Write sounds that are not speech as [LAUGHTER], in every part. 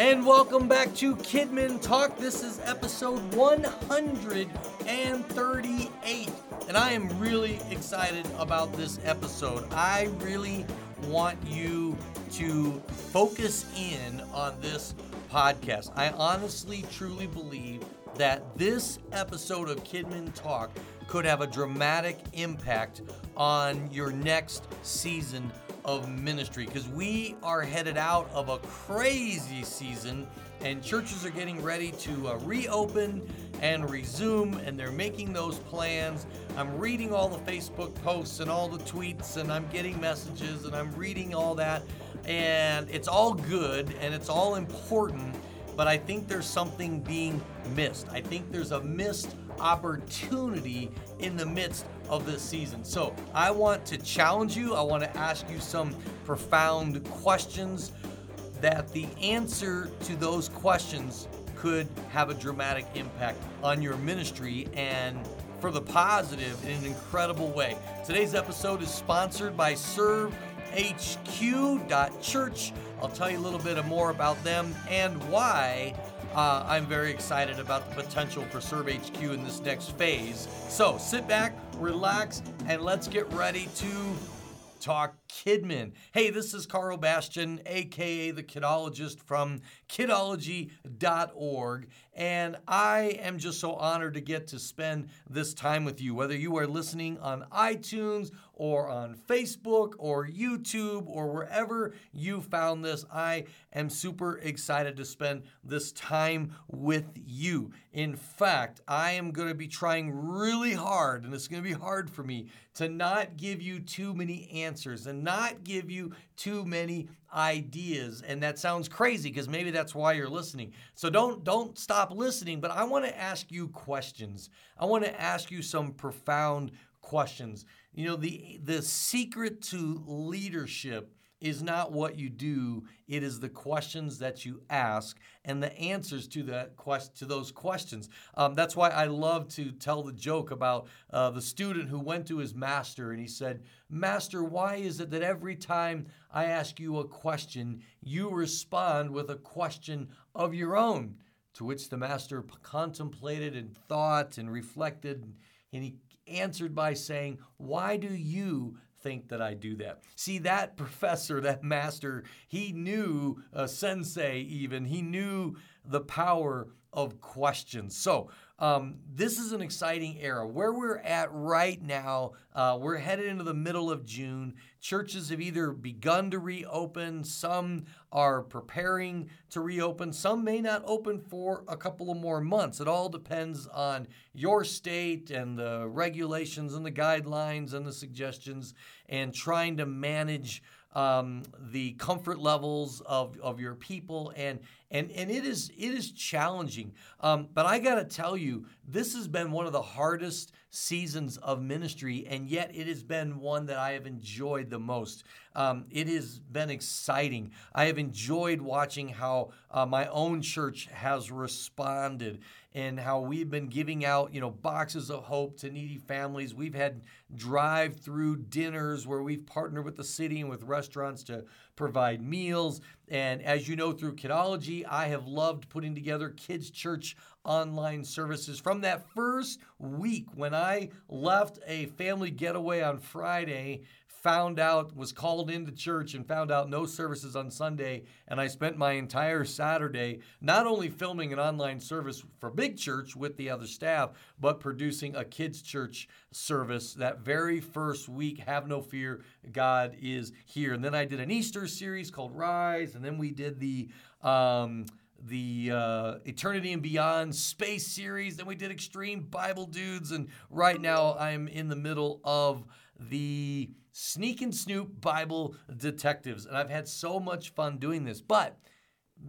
And welcome back to Kidmin Talk. This is episode 138. And I am really excited about this episode. I really want you to focus in on this podcast. I honestly, truly believe that this episode of Kidmin Talk could have a dramatic impact on your next season of ministry because we are headed out of a crazy season and churches are getting ready to uh, reopen and resume and they're making those plans. I'm reading all the Facebook posts and all the tweets and I'm getting messages and I'm reading all that and it's all good and it's all important, but I think there's something being missed. I think there's a missed opportunity in the midst of this season. So I want to challenge you. I want to ask you some profound questions that the answer to those questions could have a dramatic impact on your ministry and for the positive in an incredible way. Today's episode is sponsored by ServeHQ.church. I'll tell you a little bit more about them and why uh, I'm very excited about the potential for Serve HQ in this next phase. So sit back, relax, and let's get ready to talk Kidmin. Hey, this is Karl Bastian, aka the Kidologist from kidology.org, and I am just so honored to get to spend this time with you, whether you are listening on iTunes or on Facebook or YouTube or wherever you found this. I am super excited to spend this time with you. In fact, I am going to be trying really hard, and it's going to be hard for me to not give you too many answers and not give you too many ideas. And that sounds crazy because maybe that's why you're listening. So don't don't stop listening but i want to ask you questions. I want to ask you some profound questions. You know the the secret to leadership is not what you do it is the questions that you ask and the answers to that quest to those questions. Um, that's why i love to tell the joke about uh, the student who went to his master and he said master why is it that every time i ask you a question you respond with a question of your own? To which the master contemplated and thought and reflected and he answered by saying why do you think that I do that. See, that [LAUGHS] professor, that master, he knew, a sensei even, he knew the power of questions. So, um, this is an exciting era. Where we're at right now, uh, we're headed into the middle of June. Churches have either begun to reopen, some are preparing to reopen, some may not open for a couple of more months. It all depends on your state and the regulations and the guidelines and the suggestions and trying to manage um, the comfort levels of, of your people and and and it is it is challenging. Um, but i gotta tell you this has been one of the hardest seasons of ministry and yet it has been one that i have enjoyed the most. Um, it has been exciting. I have enjoyed watching how uh, my own church has responded and how we've been giving out, you know, boxes of hope to needy families. We've had drive-through dinners where we've partnered with the city and with restaurants to provide meals. And as you know through Kidology, I have loved putting together kids church online services. From that first week when I left a family getaway on Friday found out, was called into church and found out no services on Sunday. And I spent my entire Saturday not only filming an online service for Big Church with the other staff, but producing a kids' church service that very first week. Have no fear, God is here. And then I did an Easter series called Rise. And then we did the, um, the uh, Eternity and Beyond space series. Then we did Extreme Bible Dudes. And right now I'm in the middle of the Sneak and Snoop Bible Detectives. And I've had so much fun doing this. But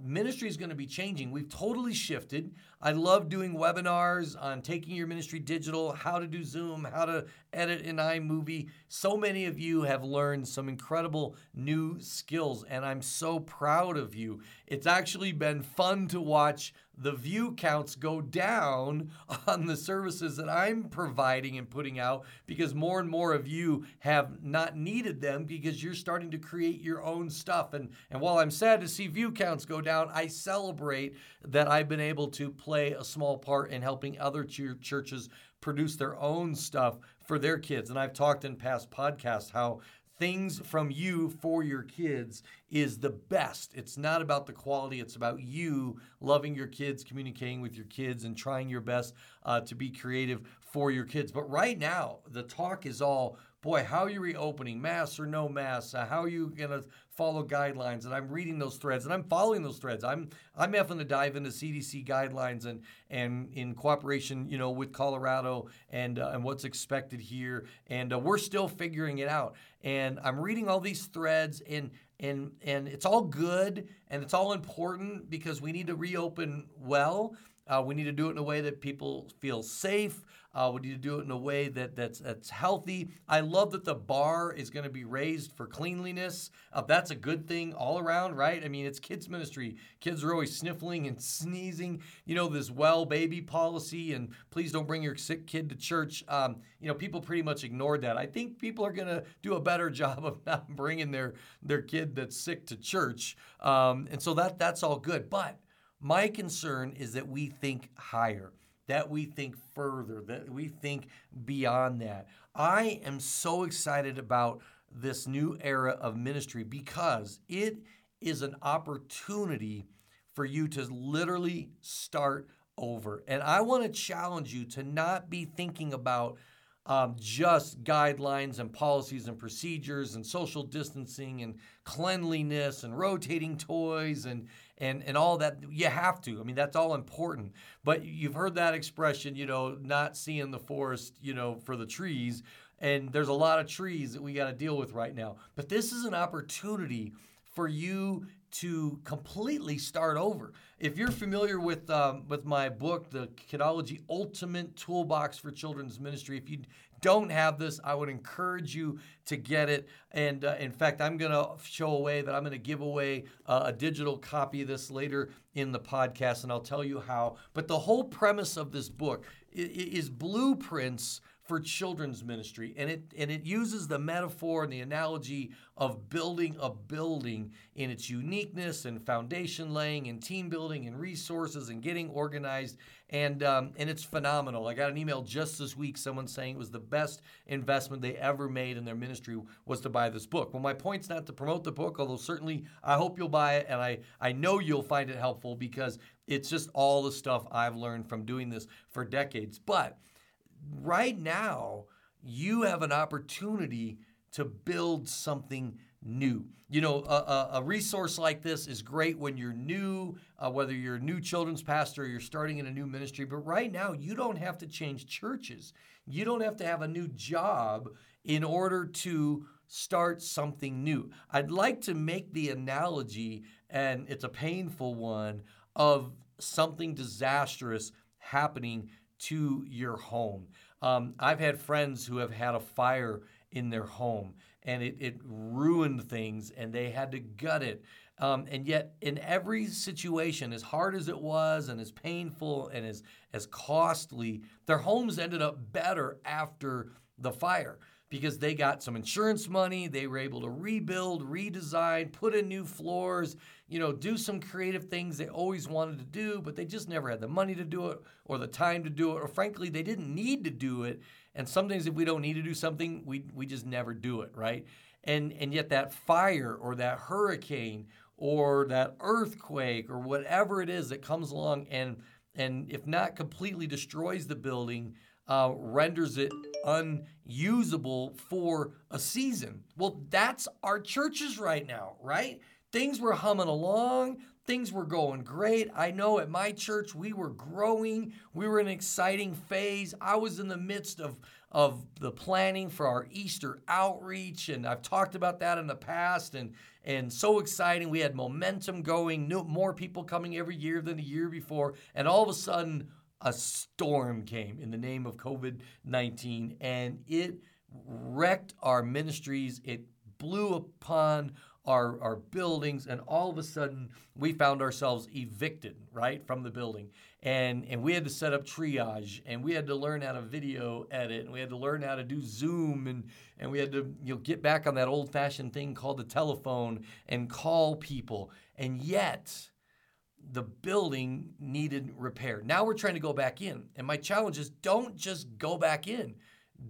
ministry is going to be changing. We've totally shifted. I love doing webinars on taking your ministry digital, how to do Zoom, how to edit in iMovie. So many of you have learned some incredible new skills, and I'm so proud of you. It's actually been fun to watch the view counts go down [LAUGHS] on the services that I'm providing and putting out because more and more of you have not needed them because you're starting to create your own stuff. And, and while I'm sad to see view counts go down, I celebrate that I've been able to play a small part in helping other ch- churches produce their own stuff for their kids. And I've talked in past podcasts how things from you for your kids is the best. It's not about the quality, it's about you loving your kids, communicating with your kids, and trying your best uh, to be creative for your kids. But right now, the talk is all boy, how are you reopening? Mass or no mass? Uh, how are you going to follow guidelines? And I'm reading those threads and I'm following those threads. I'm I'm having to dive into CDC guidelines and and in cooperation, you know, with Colorado and uh, and what's expected here. And uh, we're still figuring it out. And I'm reading all these threads and and and it's all good and it's all important because we need to reopen well. Uh, we need to do it in a way that people feel safe. Uh, we need to do it in a way that that's that's healthy. I love that the bar is going to be raised for cleanliness. Uh, that's a good thing all around, right? I mean, it's kids ministry. Kids are always sniffling and sneezing. You know, this well baby policy and please don't bring your sick kid to church. Um, you know, people pretty much ignored that. I think people are going to do a better [LAUGHS] job of not bringing their their kid that's sick to church. Um, and so that that's all good, but my concern is that we think higher, that we think further, that we think beyond that. I am so excited about this new era of ministry because it is an opportunity for you to literally start over. And I want to challenge you to not be thinking about um, just guidelines and policies and procedures and social distancing and cleanliness and rotating toys and and and all that you have to. I mean that's all important. But you've heard that expression you know not seeing the forest you know for the trees. And there's a lot of trees that we got to deal with right now. But this is an opportunity for you to completely start over. If you're familiar with um, with my book, the Kidology Ultimate Toolbox for Children's Ministry, if you don't have this, I would encourage you to get it. And uh, in fact, I'm going to show away that I'm going to give away uh, a digital copy of this later in the podcast, and I'll tell you how. But the whole premise of this book is blueprints for children's ministry. And it and it uses the metaphor and the analogy of building a building in its uniqueness and foundation laying and team building and resources and getting organized. And um, and it's phenomenal. I got an email just this week someone saying it was the best investment they ever made in their ministry was to buy this book. Well my point's not to promote the book although certainly i hope you'll buy it and i i know you'll find it helpful because it's just all the stuff i've learned from doing this for decades. But right now, you have an opportunity to build something new. You know, a, a, resource like this is great when you're new, uh, whether you're a new children's pastor or you're starting in a new ministry. But right now, you don't have to change churches. You don't have to have a new job in order to start something new. I'd like to make the analogy, and it's a painful one, of something disastrous happening to your home. Um, I've had friends who have had a fire in their home and it, it ruined things and they had to gut it. Um, and yet, in every situation, as hard as it was and as painful and as, as costly, their homes ended up better after the fire because they got some insurance money. They were able to rebuild, redesign, put in new floors, you know, do some creative things they always wanted to do, but they just never had the money to do it or the time to do it, or frankly, they didn't need to do it. And sometimes if we don't need to do something, we, we just never do it, right? And, and yet that fire or that hurricane or that earthquake or whatever it is that comes along and, and if not completely destroys the building, uh, renders it unusable for a season. Well, that's our churches right now, right? Things were humming along. Things were going great. I know at my church we were growing. We were in an exciting phase. I was in the midst of, of the planning for our Easter outreach, and I've talked about that in the past. And, and so exciting. We had momentum going, new, more people coming every year than the year before. And all of a sudden, a storm came in the name of COVID 19, and it wrecked our ministries. It blew upon our, our buildings, and all of a sudden we found ourselves evicted, right, from the building. And, and we had to set up triage, and we had to learn how to video edit, and we had to learn how to do Zoom, and, and we had to you know, get back on that old fashioned thing called the telephone and call people. And yet, the building needed repair. Now we're trying to go back in. And my challenge is don't just go back in.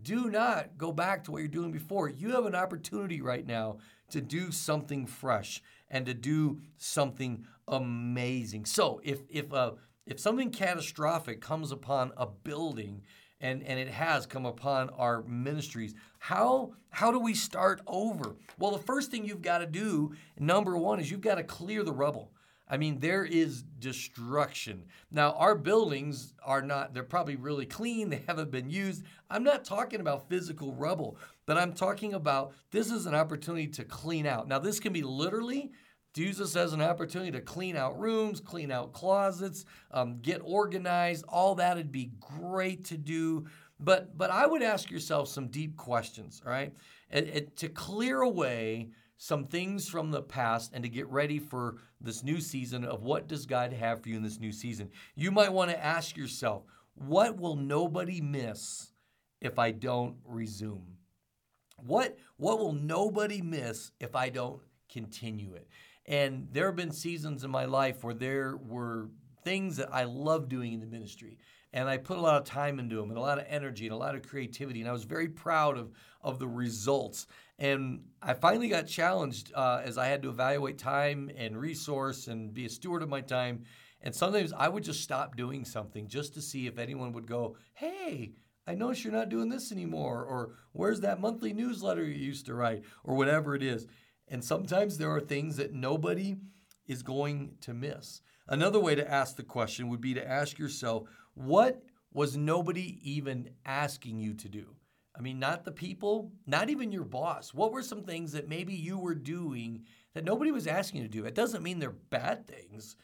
Do not go back to what you're doing before. You have an opportunity right now to do something fresh and to do something amazing. So if if uh, if something catastrophic comes upon a building and, and it has come upon our ministries, how how do we start over? Well, the first thing you've got to do, number one, is you've got to clear the rubble. I mean, there is destruction. Now, our buildings are not, they're probably really clean, they haven't been used. I'm not talking about physical rubble, but I'm talking about this is an opportunity to clean out. Now, this can be literally use this as an opportunity to clean out rooms, clean out closets, um, get organized. All that would be great to do. But but I would ask yourself some deep questions, all right? And, and to clear away some things from the past and to get ready for this new season of what does God have for you in this new season. You might want to ask yourself, what will nobody miss if I don't resume? What what will nobody miss if I don't continue it? And there have been seasons in my life where there were things that I love doing in the ministry and I put a lot of time into them and a lot of energy and a lot of creativity. And I was very proud of, of the results. And I finally got challenged uh, as I had to evaluate time and resource and be a steward of my time. And sometimes I would just stop doing something just to see if anyone would go, hey, I notice you're not doing this anymore. Or where's that monthly newsletter you used to write? Or whatever it is. And sometimes there are things that nobody is going to miss. Another way to ask the question would be to ask yourself, what was nobody even asking you to do? I mean, not the people, not even your boss. What were some things that maybe you were doing that nobody was asking you to do? It doesn't mean they're bad things,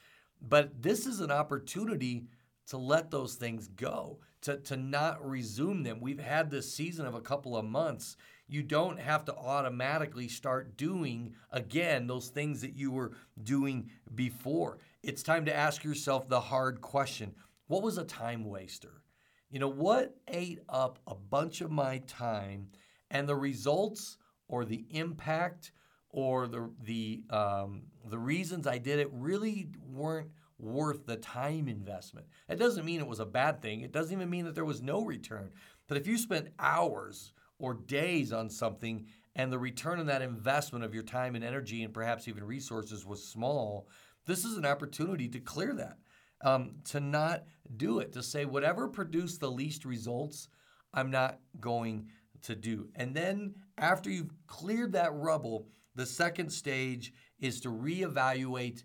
but this is an opportunity to let those things go, to, to not resume them. We've had this season of a couple of months. You don't have to automatically start doing again those things that you were doing before. It's time to ask yourself the hard question what was a time waster? You know, what ate up a bunch of my time and the results or the impact or the, the, um, the reasons I did it really weren't worth the time investment. It doesn't mean it was a bad thing. It doesn't even mean that there was no return. But if you spent hours or days on something and the return on that investment of your time and energy and perhaps even resources was small, this is an opportunity to clear that um, to not do it, to say whatever produced the least results, I'm not going to do. And then after you've cleared that rubble, the second stage is to reevaluate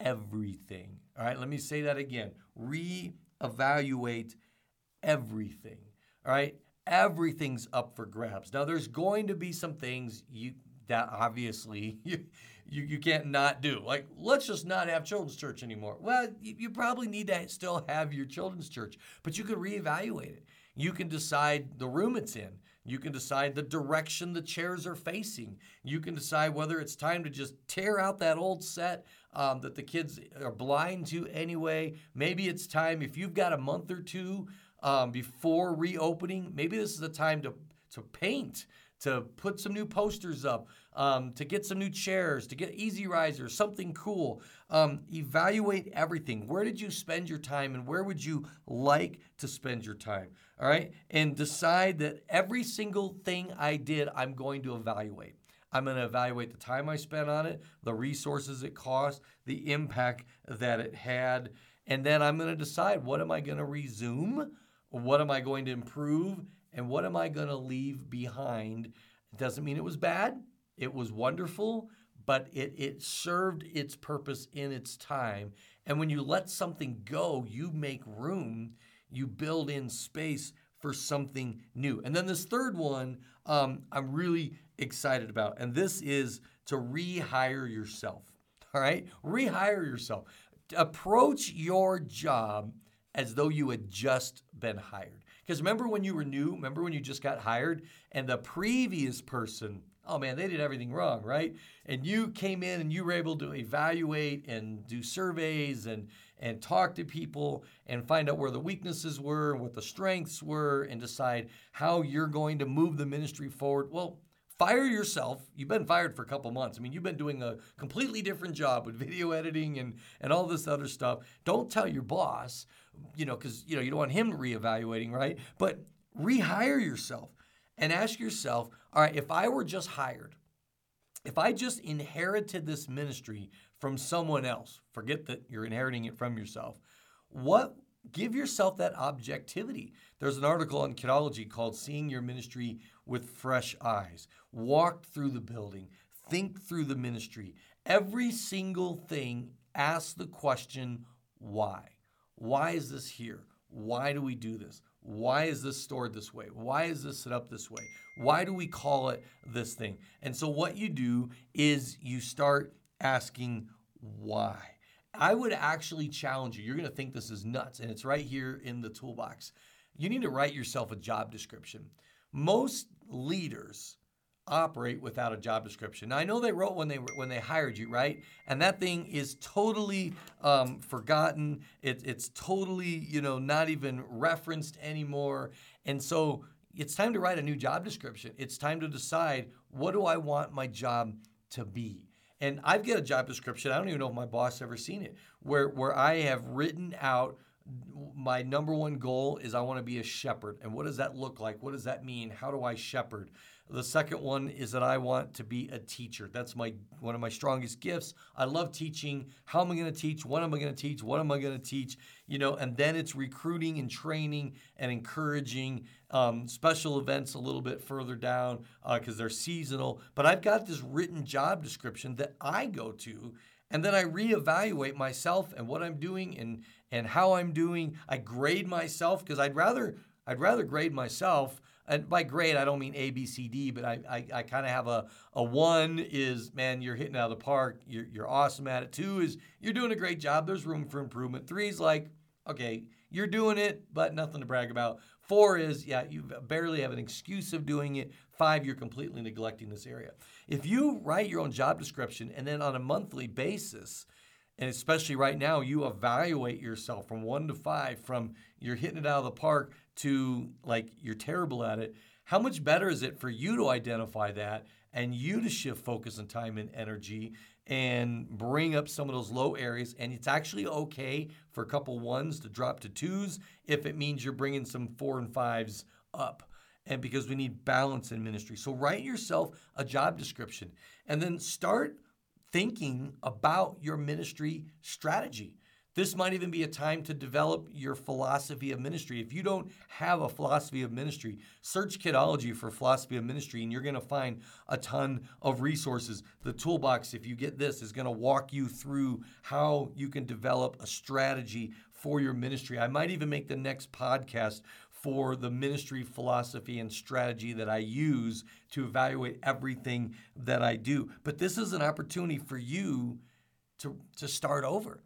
everything. All right, let me say that again reevaluate everything. All right, everything's up for grabs. Now, there's going to be some things you that obviously [LAUGHS] you, you, you can't not do. Like, let's just not have children's church anymore. Well, you, you probably need to still have your children's church, but you can reevaluate it. You can decide the room it's in. You can decide the direction the chairs are facing. You can decide whether it's time to just tear out that old set um, that the kids are blind to anyway. Maybe it's time, if you've got a month or two um, before reopening, maybe this is the time to, to paint to put some new posters up, um, to get some new chairs, to get easy risers, something cool. Um, evaluate everything. Where did you spend your time and where would you like to spend your time? All right. And decide that every single thing I did, I'm going to evaluate. I'm going to evaluate the time I spent on it, the resources it cost, the impact that it had. And then I'm going to decide what am I going to resume? What am I going to improve? and what am I going to leave behind? It doesn't mean it was bad. It was wonderful, but it, it served its purpose in its time. And when you let something go, you make room, you build in space for something new. And then this third one, um, I'm really excited about, and this is to rehire yourself. All right? Rehire yourself. Approach your job as though you had just been hired. Because remember when you were new, remember when you just got hired and the previous person oh man, they did everything wrong, right? And you came in and you were able to evaluate and do surveys and and talk to people and find out where the weaknesses were, and what the strengths were, and decide how you're going to move the ministry forward. Well, fire yourself. You've been fired for a couple months. I mean, you've been doing a completely different job with video editing and and all this other stuff. Don't tell your boss, you know, because you know you don't want him reevaluating, right? But rehire yourself and ask yourself, all right, if I were just hired, if I just inherited this ministry from someone else, forget that you're inheriting it from yourself, what give yourself that objectivity. There's an article on Kidology called Seeing Your Ministry with Fresh Eyes. Walk through the building, think through the ministry. Every single thing, ask the question, why? Why is this here? Why do we do this? Why is this stored this way? Why is this set up this way? Why do we call it this thing? And so, what you do is you start asking why. I would actually challenge you. You're going to think this is nuts, and it's right here in the toolbox. You need to write yourself a job description. Most leaders operate without a job description. Now, I know they wrote when they when they hired you, right? And that thing is totally um, forgotten. It, it's totally you know not even referenced anymore. And so it's time to write a new job description. It's time to decide what do I want my job to be. And I've got a job description. I don't even know if my boss ever seen it, where where I have written out my number one goal is I want to be a shepherd. And what does that look like? What does that mean? How do I shepherd? The second one is that I want to be a teacher. That's my one of my strongest gifts. I love teaching. How am I going to teach? What am I going to teach? What am I going to teach? You know, and then it's recruiting and training and encouraging um, special events a little bit further down because uh, they're seasonal. But I've got this written job description that I go to and then I reevaluate myself and what I'm doing and and how I'm doing. I grade myself because I'd rather I'd rather grade myself and by grade I don't mean A, B, C, D, but I I, I kind of have a a one is man you're hitting out of the park, you're you're awesome at it. Two is you're doing a great job. There's room for improvement. Three is like okay you're doing it, but nothing to brag about. Four is yeah you barely have an excuse of doing it. Five you're completely neglecting this area. If you write your own job description and then on a monthly basis and especially right now, you evaluate yourself from one to five, from you're hitting it out of the park to like you're terrible at it. How much better is it for you to identify that and you to shift focus and time and energy and bring up some of those low areas? And it's actually okay for a couple ones to drop to twos if it means you're bringing some four and fives up. And because we need balance in ministry. So write yourself a job description and then start thinking about your ministry strategy. This might even be a time to develop your philosophy of ministry. If you don't have a philosophy of ministry, search Kidology for philosophy of ministry and you're going to find a ton of resources. The toolbox, if you get this, is going to walk you through how you can develop a strategy for your ministry. I might even make the next podcast for the ministry philosophy and strategy that I use to evaluate everything that I do. But this is an opportunity for you to, to start over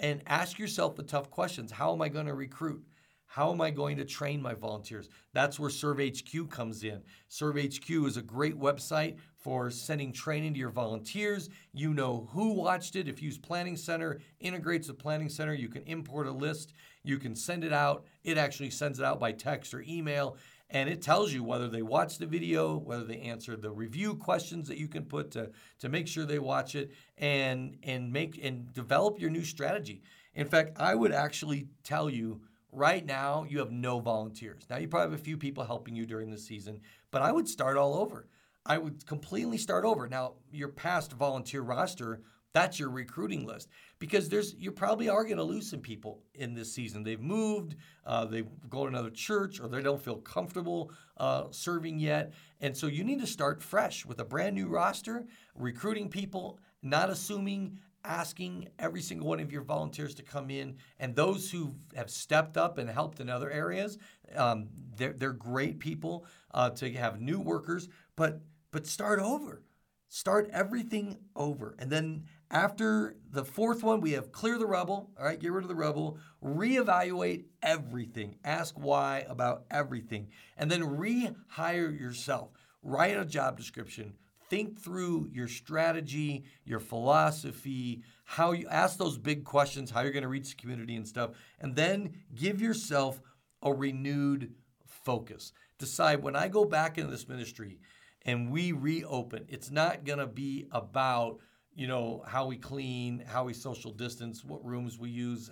and ask yourself the tough questions. How am I going to recruit? How am I going to train my volunteers? That's where ServeHQ comes in. ServeHQ is a great website for sending training to your volunteers. You know who watched it. If you use Planning Center, integrates with Planning Center, you can import a list, you can send it out. It actually sends it out by text or email, and it tells you whether they watched the video, whether they answered the review questions that you can put to, to make sure they watch it and and make and develop your new strategy. In fact, I would actually tell you right now you have no volunteers. Now you probably have a few people helping you during the season, but I would start all over. I would completely start over. Now, your past volunteer roster, that's your recruiting list because there's you probably are going to lose some people in this season. They've moved, uh, they've gone to another church, or they don't feel comfortable uh, serving yet, and so you need to start fresh with a brand new roster, recruiting people, not assuming asking every single one of your volunteers to come in and those who have stepped up and helped in other areas um, they're, they're great people uh, to have new workers but but start over. Start everything over. And then after the fourth one, we have clear the rubble. All right, get rid of the rubble. Reevaluate everything. Ask why about everything. And then rehire yourself. Write a job description. think through your strategy, your philosophy, how you ask those big questions, how you're going to reach the community and stuff, and then give yourself a renewed focus. Decide when I go back into this ministry and we reopen, it's not going to be about you know how we clean, how we social distance, what rooms we use.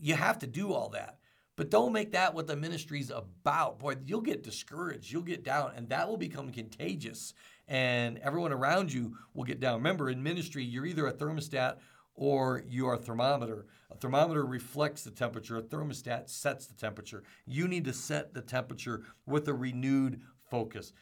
You have to do all that. But don't make that what the ministry's about. Boy, you'll get discouraged, you'll get down, and that will become contagious. And everyone around you will get down. Remember, in ministry, you're either a thermostat or you're a thermometer. A thermometer reflects the temperature, a thermostat sets the temperature. You need to set the temperature with a renewed focus.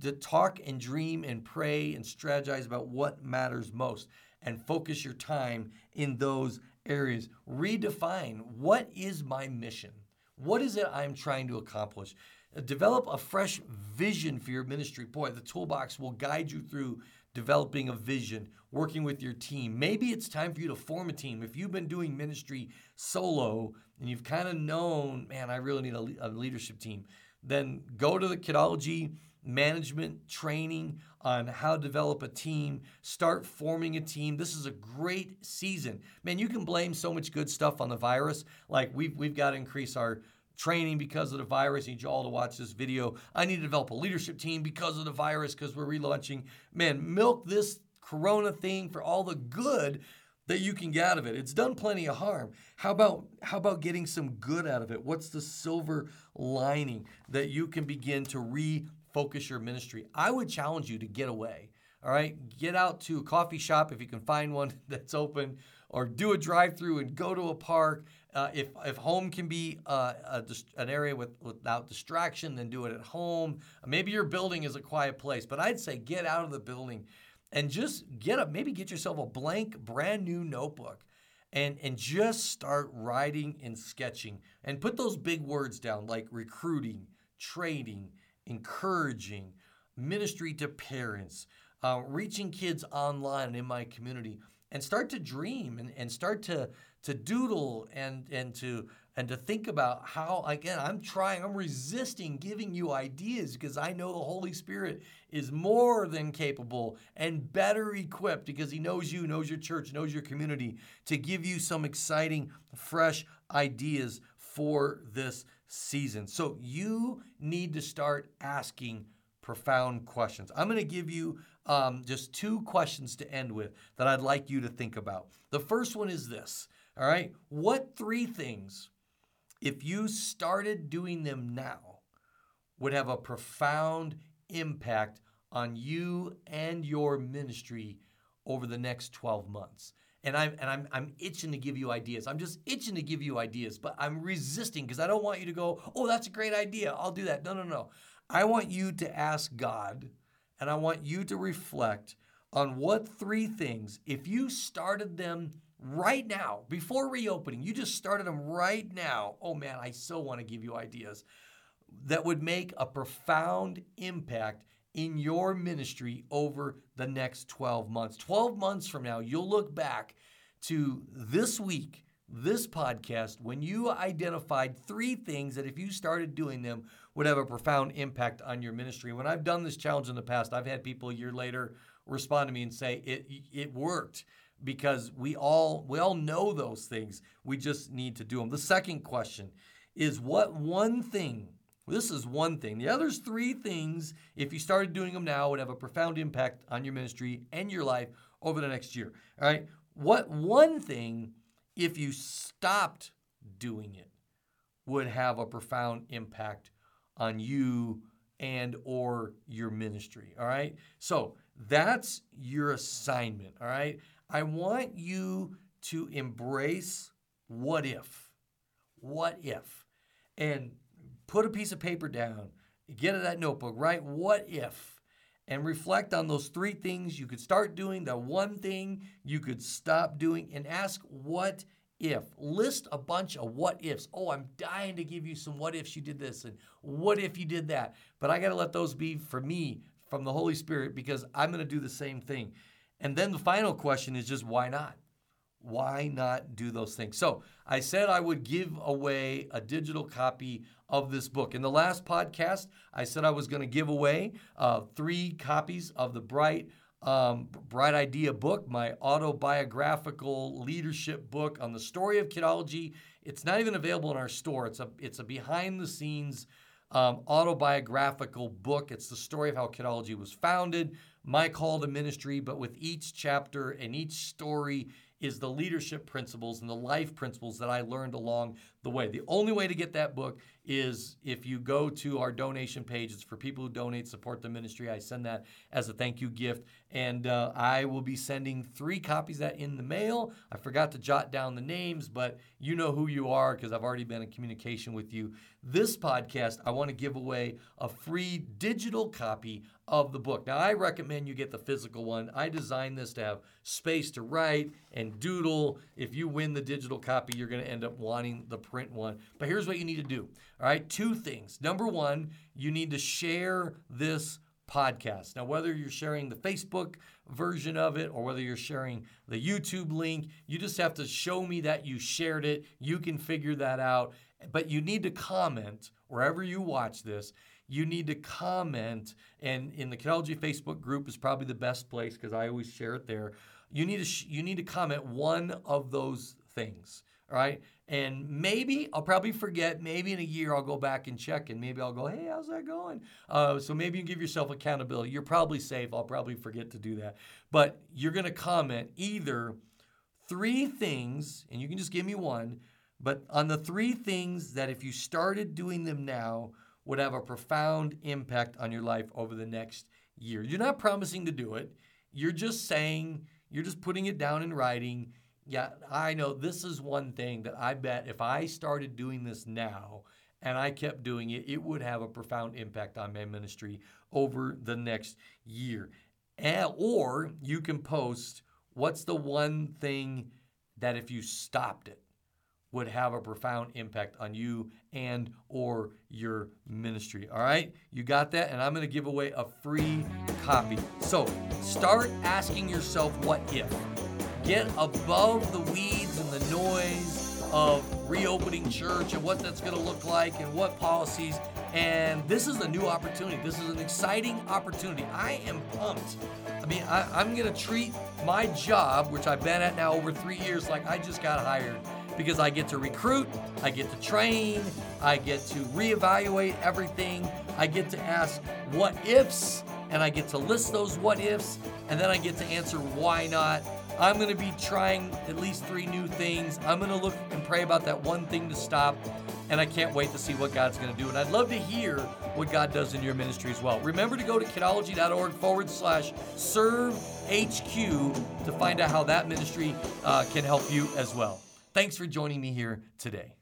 To talk and dream and pray and strategize about what matters most and focus your time in those areas. Redefine what is my mission? What is it I'm trying to accomplish? Uh, develop a fresh vision for your ministry. Boy, the toolbox will guide you through developing a vision, working with your team. Maybe it's time for you to form a team. If you've been doing ministry solo and you've kind of known, man, I really need a, a leadership team, then go to the Kidology management training on how to develop a team, start forming a team. This is a great season. Man, you can blame so much good stuff on the virus. Like we've we've got to increase our training because of the virus. I need you all to watch this video. I need to develop a leadership team because of the virus because we're relaunching. Man, milk this corona thing for all the good that you can get out of it. It's done plenty of harm. How about how about getting some good out of it? What's the silver lining that you can begin to re focus your ministry. I would challenge you to get away. All right, get out to a coffee shop if you can find one [LAUGHS] that's open, or do a drive-through and go to a park. Uh, if if home can be uh, a, an area with, without distraction, then do it at home. Maybe your building is a quiet place, but I'd say get out of the building and just get up. Maybe get yourself a blank, brand new notebook, and and just start writing and sketching, and put those big words down like recruiting, trading encouraging, ministry to parents, uh, reaching kids online and in my community, and start to dream and, and start to to doodle and and to and to think about how again I'm trying I'm resisting giving you ideas because I know the Holy Spirit is more than capable and better equipped because he knows you knows your church knows your community to give you some exciting fresh ideas for this season. So you need to start asking profound questions. I'm going to give you um, just two questions to end with that I'd like you to think about. The first one is this All right, what three things, if you started doing them now, would have a profound impact on you and your ministry over the next 12 months? And I'm and I'm I'm itching to give you ideas. I'm just itching to give you ideas, but I'm resisting because I don't want you to go, "Oh, that's a great idea. I'll do that." No, no, no. I want you to ask God and I want you to reflect on what three things if you started them right now before reopening, you just started them right now. Oh man, I so want to give you ideas that would make a profound impact in your ministry over the next 12 months. 12 months from now, you'll look back to this week, this podcast, when you identified three things that if you started doing them would have a profound impact on your ministry. When I've done this challenge in the past, I've had people a year later respond to me and say it it worked because we all we all know those things. We just need to do them. The second question is what one thing this is one thing. The other's three things, if you started doing them now, would have a profound impact on your ministry and your life over the next year. All right. What one thing, if you stopped doing it, would have a profound impact on you and or your ministry. All right. So that's your assignment. All right. I want you to embrace what if. What if? And put a piece of paper down, get that notebook, write what if, and reflect on those three things you could start doing, the one thing you could stop doing, and ask what if. List a bunch of what ifs. Oh, I'm dying to give you some what ifs you did this and what if you did that. But I got to let those be for me from the Holy Spirit because I'm going to do the same thing. And then the final question is just why not? Why not do those things? So I said I would give away a digital copy of this book. In the last podcast, I said I was going to give away uh, three copies of the Bright. Um, Bright Idea book, my autobiographical leadership book on the story of kidology. It's not even available in our store. It's a it's a behind the scenes um, autobiographical book. It's the story of how kidology was founded, my call to ministry, but with each chapter and each story is the leadership principles and the life principles that I learned along the way. The only way to get that book is if you go to our donation page. It's for people who donate, support the ministry. I send that as a thank you gift. And uh, I will be sending three copies that in the mail. I forgot to jot down the names, but you know who you are because I've already been in communication with you. This podcast, I want to give away a free digital copy of the book. Now, I recommend you get the physical one. I designed this to have space to write and doodle. If you win the digital copy, you're going to end up wanting the print one. But here's what you need to do. All right, two things. Number one, you need to share this podcast. Now, whether you're sharing the Facebook version of it or whether you're sharing the YouTube link, you just have to show me that you shared it. You can figure that out. But you need to comment wherever you watch this you need to comment. And in the Kidology Facebook group is probably the best place because I always share it there. You need to sh- you need to comment one of those things. Right. And maybe I'll probably forget. Maybe in a year I'll go back and check, and maybe I'll go, "Hey, how's that going?" Uh, so maybe you give yourself accountability. You're probably safe. I'll probably forget to do that, but you're going to comment either three things, and you can just give me one. But on the three things that if you started doing them now would have a profound impact on your life over the next year. You're not promising to do it. You're just saying, you're just putting it down in writing. Yeah, I know this is one thing that I bet if I started doing this now and I kept doing it, it would have a profound impact on my ministry over the next year. And, or you can post what's the one thing that if you stopped it, would have a profound impact on you and or your ministry? All right? You got that? And i'm going to give away a free copy. So start asking yourself what if get above the weeds and the noise of reopening church and what that's going to look like and what policies. And this is a new opportunity. This is an exciting opportunity. I am pumped. I mean I, am going to treat my job which i've been at now over three years like i just got hired because I get to recruit, I get to train, I get to reevaluate everything, I get to ask what ifs, and I get to list those what ifs, and then I get to answer why not. I'm going to be trying at least three new things. I'm going to look and pray about that one thing to stop, and I can't wait to see what God's going to do. And I'd love to hear what God does in your ministry as well. Remember to go to kidology.org forward slash serve HQ to find out how that ministry uh, can help you as well. Thanks for joining me here today.